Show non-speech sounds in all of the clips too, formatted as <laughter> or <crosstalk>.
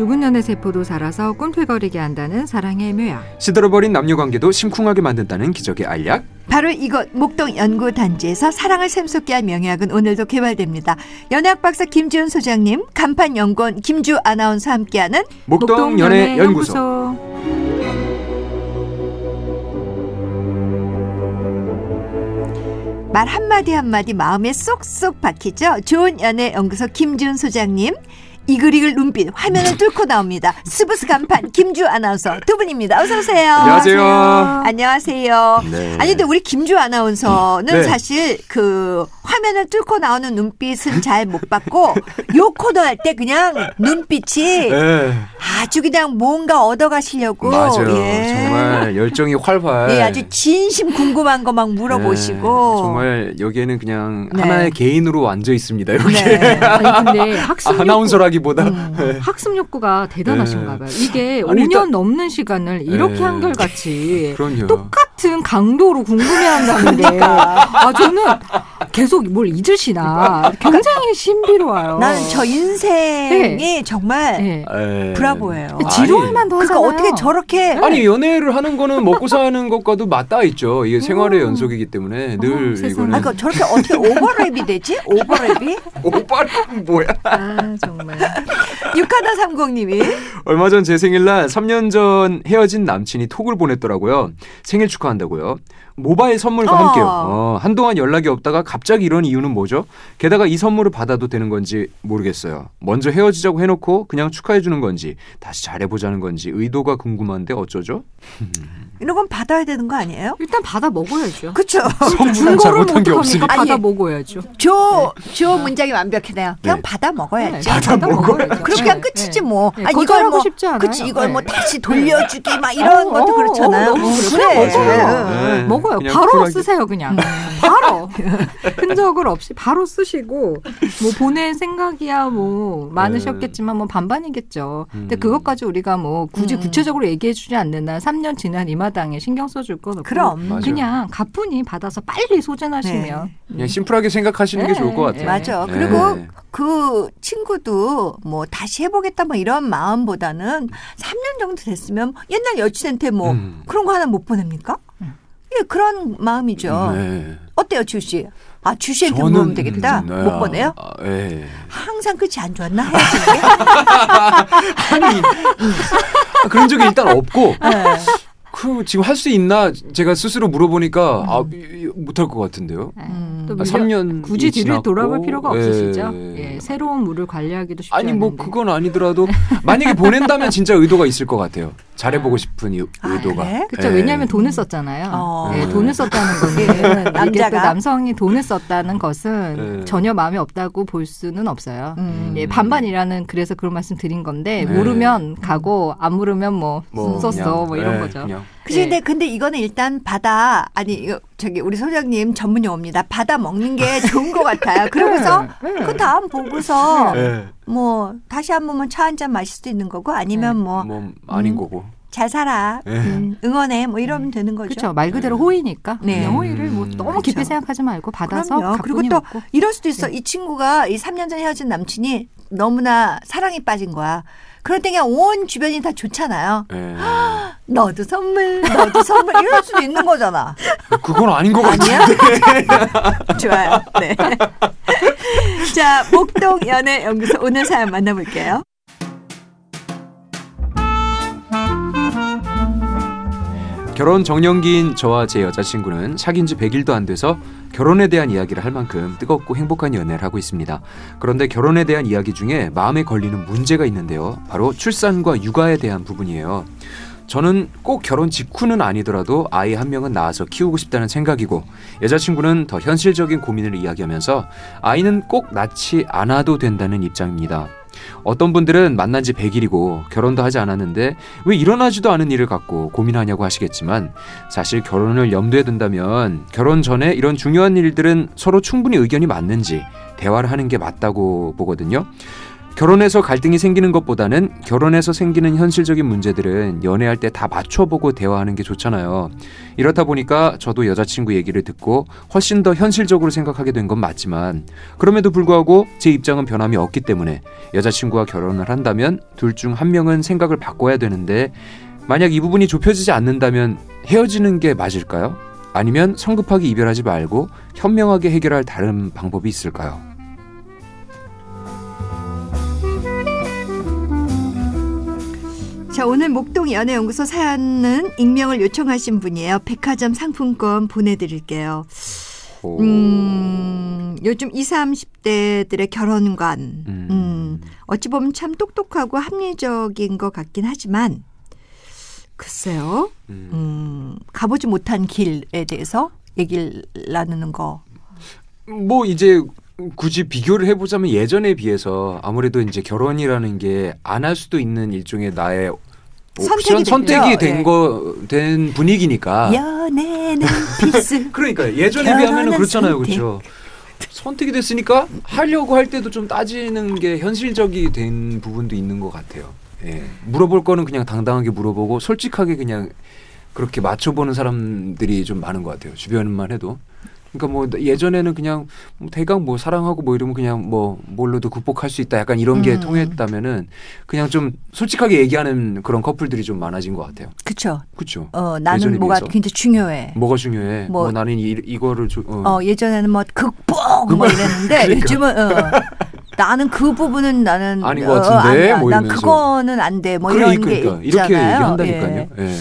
죽은 년의 세포도 살아서 꿈틀거리게 한다는 사랑의 묘약. 시들어버린 남녀 관계도 심쿵하게 만든다는 기적의 알약. 바로 이곳 목동 연구단지에서 사랑을 샘솟게 할 명약은 오늘도 개발됩니다. 연예학 박사 김지훈 소장님, 간판 연구원 김주 아나운서 함께하는 목동 연애 연구소. 말 한마디 한마디 마음에 쏙쏙 박히죠. 좋은 연애 연구소 김지훈 소장님. 이글이글 눈빛 화면을 뚫고 나옵니다. 스브스 간판 김주 아나운서 두 분입니다. 어서 오세요. 안녕하세요. 안녕하세요. 네. 아니 근데 우리 김주 아나운서는 네. 사실 그 화면을 뚫고 나오는 눈빛은 잘 못 봤고 <laughs> 요 코너 할 때 그냥 눈빛이 네. 아주 그냥 뭔가 얻어가시려고 맞아요. 예. 정말 열정이 활발. 예, 아주 진심 궁금한 거 막 물어보시고 네, 정말 여기에는 그냥 네. 하나의 개인으로 앉아 있습니다. 이렇게 네. 아니 근데 학습 <laughs> 아나운서라기 보다 음. <laughs> 네. 학습 욕구가 대단하신가 봐요. 이게 아니, 5년 일단- 넘는 시간을 이렇게 네. 한결같이 <laughs> 그럼요. 똑같은 강도로 궁금해한다는 게 그러니까. 아, 저는 계속 뭘 잊으시나 굉장히 신비로워요. 나는 저 인생이 정말 네. 에. 브라보예요. 지루할만 더 그러니까 하잖아요. 어떻게 저렇게 아니 연애를 하는 거는 먹고 사는 것과도 맞닿아 있죠. 이게 생활의 연속이기 때문에 늘 음. 세상에. 이거는 아, 그 저렇게 어떻게 오버랩이 되지? 오버랩이? 오빠는 뭐야? 아 정말 육하다 삼공님이 얼마 전 제 생일날 3년 전 헤어진 남친이 톡을 보냈더라고요. 생일 축하한다고요. 모바일 선물과 어. 함께요. 어, 한동안 연락이 없다가 갑자기 이런 이유는 뭐죠? 게다가 이 선물을 받아도 되는 건지 모르겠어요. 먼저 헤어지자고 해놓고 그냥 축하해 주는 건지 다시 잘해보자는 건지 의도가 궁금한데 어쩌죠? <laughs> 이런 건 받아야 되는 거 아니에요? 일단 받아 먹어야죠. 그쵸? 선물은 준 거를 잘못한 게 어떡합니까? 없으니까. 받아 먹어야죠. 조, 조 문장이 완벽하네요. 그냥 네. 받아 먹어야지. 네, 받아 먹어야죠. 그렇게 하면 끝이지 뭐. 네, 아니, 거절하고 뭐, 싶지 않아요. 그치, 이걸 네. 뭐 다시 돌려주기 막 이런 어, 것도 어, 그렇잖아요. 어, 그래. 네. 먹어요. 그냥 바로 쿨하게. 쓰세요, 그냥. 바로. <laughs> 흔적을 없이 바로 쓰시고, 뭐, 보낼 생각이야, 뭐, 많으셨겠지만, 뭐, 반반이겠죠. 근데 음. 그것까지 우리가 뭐, 굳이 음. 구체적으로 얘기해 주지 않는 한 3년 지난 이 마당에 신경 써줄 건 없고. 그럼. 맞아요. 그냥 가뿐히 받아서 빨리 소진하시면. 네. 그냥 심플하게 생각하시는 게 네, 좋을 것 같아요. 네. 맞아. 네. 그리고 그 친구도 뭐 다시 해보겠다 뭐 이런 마음보다는 3년 정도 됐으면 옛날 여친한테 뭐 음. 그런 거 하나 못 보냅니까? 음. 예, 그런 마음이죠. 네. 어때요, 주 씨? 아, 주 씨한테 저는 물으면 되겠다. 네, 못 보내요? 아, 예. 항상 끝이 안 좋았나? <laughs> 게? 아니 그런 적이 일단 없고 네. 그 지금 할 수 있나 제가 스스로 물어보니까 아 못할 것 같은데요. 음. 또 아, 물려- 3년 굳이 뒤를 돌아볼 필요가 없으시죠. 예. 예, 새로운 물을 관리하기도 쉽지 아니 뭐 않은데. 그건 아니더라도 만약에 보낸다면 진짜 의도가 있을 것 같아요. 잘해보고 싶은 이 아, 의도가. 그래? 그렇죠. 예. 왜냐하면 돈을 썼잖아요. 어. 예, 네. 돈을 썼다는 <laughs> 거는 이게 또 남자가? 남성이 돈을 썼다는 것은 네. 전혀 마음에 없다고 볼 수는 없어요. 음. 예, 반반이라는 그래서 그런 말씀 드린 건데 네. 물으면 가고 안 물으면 뭐, 뭐 썼어 그냥, 뭐 이런 예, 거죠. 그냥. 그치, 예. 근데, 근데 이거는 일단 받아, 아니, 저기 우리 소장님 전문 용어입니다. 받아 먹는 게 좋은 것 같아요. <laughs> 그러고서 네. 그 다음 보고서 예. 뭐 다시 한 번만 차 한 잔 마실 수도 있는 거고 아니면 뭐뭐 아닌 음. 거고. 잘 살아. 예. 음, 응원해. 뭐 이러면 되는 거죠. 그렇죠. 말 그대로 호의니까 네. 호의를 뭐 음. 너무 깊이 그렇죠. 생각하지 말고 받아서 그럼요. 그리고 또 먹고. 이럴 수도 있어. 이 친구가 이 3년 전에 헤어진 남친이 너무나 사랑에 빠진 거야. 그럴 때 그냥 온 주변이 다 좋잖아요. 예. <gasps> 너도 선물, 너도 선물 이럴 수도 있는 거잖아. 그건 아닌 것? 같은데. <laughs> 좋아요. 네. <laughs> 자, 목동 연애 연구소 오늘 사연 만나볼게요. 결혼 정년기인 저와 제 여자친구는 사귄 지 100일도 안 돼서 결혼에 대한 이야기를 할 만큼 뜨겁고 행복한 연애를 하고 있습니다. 그런데 결혼에 대한 이야기 중에 마음에 걸리는 문제가 있는데요. 바로 출산과 육아에 대한 부분이에요. 저는 꼭 결혼 직후는 아니더라도 아이 한 명은 낳아서 키우고 싶다는 생각이고 여자친구는 더 현실적인 고민을 이야기하면서 아이는 꼭 낳지 않아도 된다는 입장입니다. 어떤 분들은 만난 지 100일이고 결혼도 하지 않았는데 왜 일어나지도 않은 일을 갖고 고민하냐고 하시겠지만 사실 결혼을 염두에 둔다면 결혼 전에 이런 중요한 일들은 서로 충분히 의견이 맞는지 대화를 하는 게 맞다고 보거든요. 결혼해서 갈등이 생기는 것보다는 결혼해서 생기는 현실적인 문제들은 연애할 때 다 맞춰보고 대화하는 게 좋잖아요. 이렇다 보니까 저도 여자친구 얘기를 듣고 훨씬 더 현실적으로 생각하게 된 건 맞지만 그럼에도 불구하고 제 입장은 변함이 없기 때문에 여자친구와 결혼을 한다면 둘 중 한 명은 생각을 바꿔야 되는데 만약 이 부분이 좁혀지지 않는다면 헤어지는 게 맞을까요? 아니면 성급하게 이별하지 말고 현명하게 해결할 다른 방법이 있을까요? 자, 오늘 목동 연애연구소 사연은 익명을 요청하신 분이에요. 백화점 상품권 보내드릴게요. 오. 음, 요즘 20, 30대들의 결혼관, 음. 음, 어찌 보면 참 똑똑하고 합리적인 것 같긴 하지만, 글쎄요, 음. 음, 가보지 못한 길에 대해서 얘기를 나누는 거. 뭐 이제 굳이 비교를 해보자면 예전에 비해서 아무래도 이제 결혼이라는 게 안 할 수도 있는 일종의 나의 선택이 선택이 됐죠. 된 예. 거된 분위기니까. 연애는 필수. <laughs> 그러니까 예전에 비하면 그렇잖아요. 그렇죠. 선택이 됐으니까 하려고 할 때도 좀 따지는 게 현실적이 된 부분도 있는 것 같아요. 예. 물어볼 거는 그냥 당당하게 물어보고 솔직하게 그냥 그렇게 맞춰보는 사람들이 좀 많은 것 같아요. 주변만 해도. 그러니까 뭐 예전에는 그냥 뭐 대강 뭐 사랑하고 뭐 이러면 그냥 뭐 뭘로도 극복할 수 있다 약간 이런 게 음. 통했다면은 그냥 좀 솔직하게 얘기하는 그런 커플들이 좀 많아진 것 같아요. 그쵸. 그렇죠. 어, 나는 뭐가 비해서. 굉장히 중요해. 뭐가 중요해? 뭐, 뭐- 나는 이, 이거를 조, 어. 어, 예전에는 뭐 극복 뭐 이랬는데 <laughs> 그러니까. 요즘은 어, 나는 그 부분은 나는 아닌 어, 것 같은데? 아니야. 뭐 난. 그거는 안 돼. 뭐 그래, 이런 그러니까 게 이렇게 있잖아요. 얘기한다니까요. 예. 예.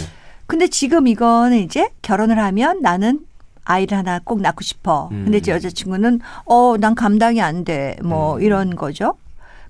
근데 지금 이거는 이제 결혼을 하면 나는 아이를 하나 꼭 낳고 싶어. 음. 근데 제 여자친구는 어, 난 감당이 안 돼. 뭐 음. 이런 거죠.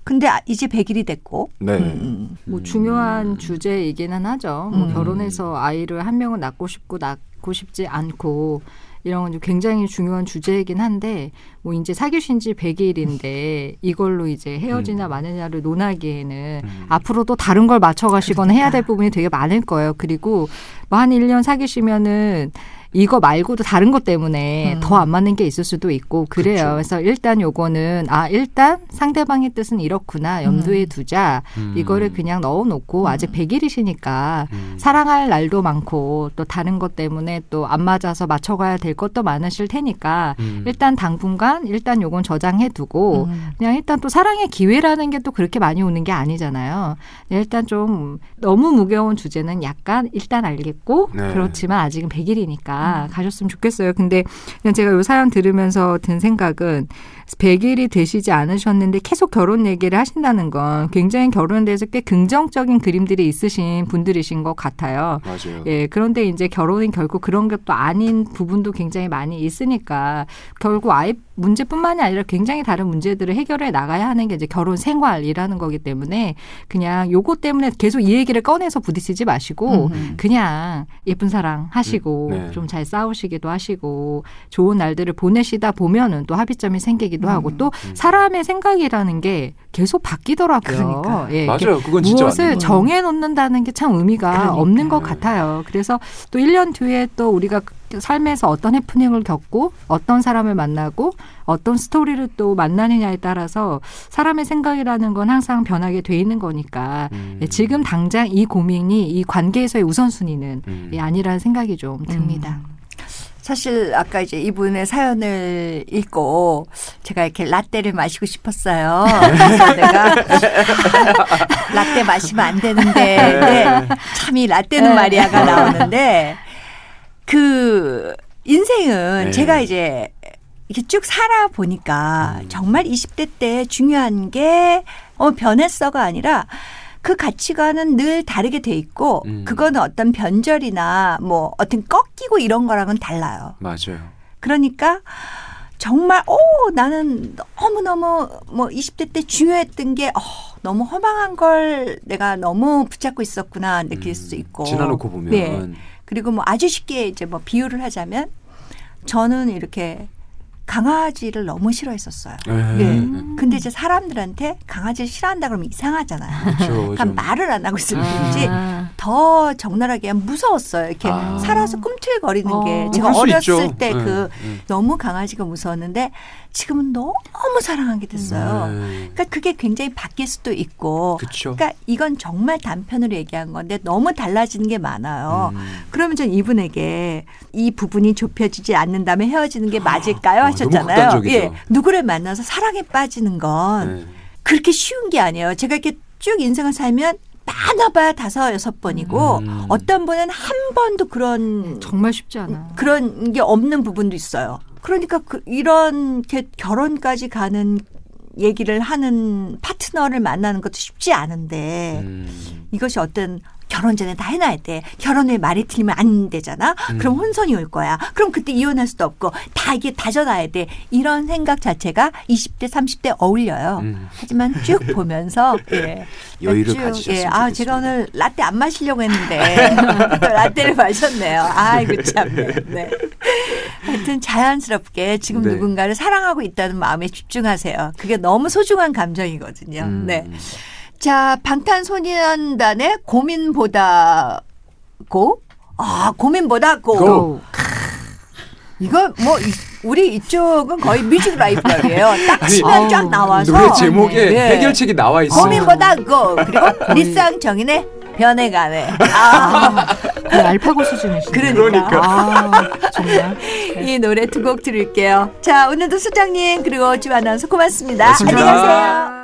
근데 아, 이제 100일이 됐고. 네. 음, 뭐 중요한 주제이기는 하죠. 뭐 음. 결혼해서 아이를 한 명은 낳고 싶고 낳고 싶지 않고 이런 건좀 굉장히 중요한 주제이긴 한데 뭐 이제 사귀신 지 100일인데 이걸로 이제 헤어지나 마느냐를 논하기에는 음. 앞으로도 다른 걸 맞춰 가시거나 해야 될 부분이 되게 많을 거예요. 그리고 뭐 한 1년 사귀시면은 이거 말고도 다른 것 때문에 음. 더안 맞는 게 있을 수도 있고 그래요. 그렇죠. 그래서 일단 요거는 아 일단 상대방의 뜻은 이렇구나 염두에 음. 두자. 음. 이거를 그냥 넣어놓고 아직 100일이시니까 음. 사랑할 날도 많고 또 다른 것 때문에 또 안 맞아서 맞춰가야 될 것도 많으실 테니까 음. 일단 당분간 일단 요건 저장해 두고 음. 그냥 일단 또 사랑의 기회라는 게 또 그렇게 많이 오는 게 아니잖아요. 일단 좀 너무 무거운 주제는 약간 일단 알겠고 네. 그렇지만 아직은 100일이니까 가셨으면 좋겠어요. 근데 그냥 제가 요 사연 들으면서 든 생각은 100일이 되시지 않으셨는데 계속 결혼 얘기를 하신다는 건 굉장히 결혼에 대해서 꽤 긍정적인 그림들이 있으신 분들이신 것 같아요. 맞아요. 예, 그런데 이제 결혼은 결국 그런 것도 아닌 부분도 굉장히 많이 있으니까 결국 아이 문제뿐만이 아니라 굉장히 다른 문제들을 해결해 나가야 하는 게 이제 결혼 생활이라는 거기 때문에 그냥 요거 때문에 계속 이 얘기를 꺼내서 부딪히지 마시고 음. 그냥 예쁜 사랑 하시고 음, 네. 좀잘 싸우시기도 하시고 좋은 날들을 보내시다 보면은 또 합의점이 생기기도 음. 하고 또 사람의 생각이라는 게 계속 바뀌더라고요. 그러니까. 예, 맞아요. 그건 진짜 무엇을. 정해 놓는다는 게 참 의미가 그러니까. 없는 것 같아요. 그래서 또 1년 뒤에 또 우리가 삶에서 어떤 해프닝을 겪고 어떤 사람을 만나고 어떤 스토리를 또 만나느냐에 따라서 사람의 생각이라는 건 항상 변하게 돼 있는 거니까 음. 예, 지금 당장 이 고민이 이 관계에서의 우선순위는 음. 예, 아니라는 생각이 좀 듭니다. 사실 아까 이제 이분의 사연을 읽고 제가 이렇게 라떼를 마시고 싶었어요. 그래서 내가 <laughs> 라떼 마시면 안 되는데 참이 라떼는 네. 마리아가 나오는데 그 인생은 네. 제가 이제 이렇게 쭉 살아 보니까 음. 정말 20대 때 중요한 게 어, 변했어가 아니라 그 가치관은 늘 다르게 돼 있고 음. 그거는 어떤 변절이나 뭐 어떤 꺾이고 이런 거랑은 달라요. 맞아요. 그러니까 정말 오 나는 너무 너무 뭐 20대 때 중요했던 게 어, 너무 허망한 걸 내가 너무 붙잡고 있었구나 느낄 음. 수 있고 지나놓고 보면 네. 그리고 뭐 아주 쉽게 이제 뭐 비유를 하자면 저는 이렇게 강아지를 너무 싫어했었어요. 예. 예. 근데 이제 사람들한테 강아지를 싫어한다 그러면 이상하잖아요. 그렇죠. 그러니까 좀. 말을 안 하고 있으면 되지 아, 더 적나라하게 무서웠어요. 이렇게 아. 살아서 꿈틀거리는 어. 게뭐 제가 어렸을 있죠. 때 네, 그 네. 너무 강아지가 무서웠는데 지금은 너무 사랑하게 됐어요. 네. 그러니까 그게 굉장히 바뀔 수도 있고. 그쵸. 그러니까 이건 정말 단편으로 얘기한 건데 너무 달라지는 게 많아요. 음. 그러면 전 이분에게 이 부분이 좁혀지지 않는다면 헤어지는 게 맞을까요? 어, 하셨잖아요. 예. 누구를 만나서 사랑에 빠지는 건 네. 그렇게 쉬운 게 아니에요. 제가 이렇게 쭉 인생을 살면 많아봐야 다섯 여섯 번이고 음. 어떤 분은 한 번도 그런 정말 쉽지 않아. 그런 게 없는 부분도 있어요. 그러니까 그 이런 게 결혼까지 가는 얘기를 하는 파트너를 만나는 것도 쉽지 않은데 음. 이것이 어떤 결혼 전에 다 해놔야 돼. 결혼 후에 말이 틀리면 안 되잖아. 그럼 음. 혼선이 올 거야. 그럼 그때 이혼할 수도 없고 다 이게 다져놔야 돼. 이런 생각 자체가 20대, 30대 어울려요. 음. 하지만 쭉 <laughs> 보면서 예. 여유를 쭉, 가지셨으면 예. 아, 좋겠습니다. 제가 오늘 라떼 안 마시려고 했는데 <laughs> 또 라떼를 마셨네요. 아이고 참네. 네. 하여튼 자연스럽게 지금 네. 누군가를 사랑하고 있다는 마음에 집중하세요. 그게 너무 소중한 감정이거든요. 음. 네. 자, 방탄소년단의 고민보다 고? 아, 고민보다 고. 고. 이거 뭐 이- 우리 이쪽은 거의 뮤직 라이브러리예요. <laughs> 딱 치면 쫙 아우, 나와서 노래 제목에 네. 해결책이 나와 있어. 고민보다 고. 그리고 리쌍 정인의 변해가네. 아, 거의 알파고 수준이시네. 그러니까. 아, 정말. 이 노래 두 곡 들을게요. 자, 오늘도 소장님 그리고 주 아나운서 고맙습니다. 가세요.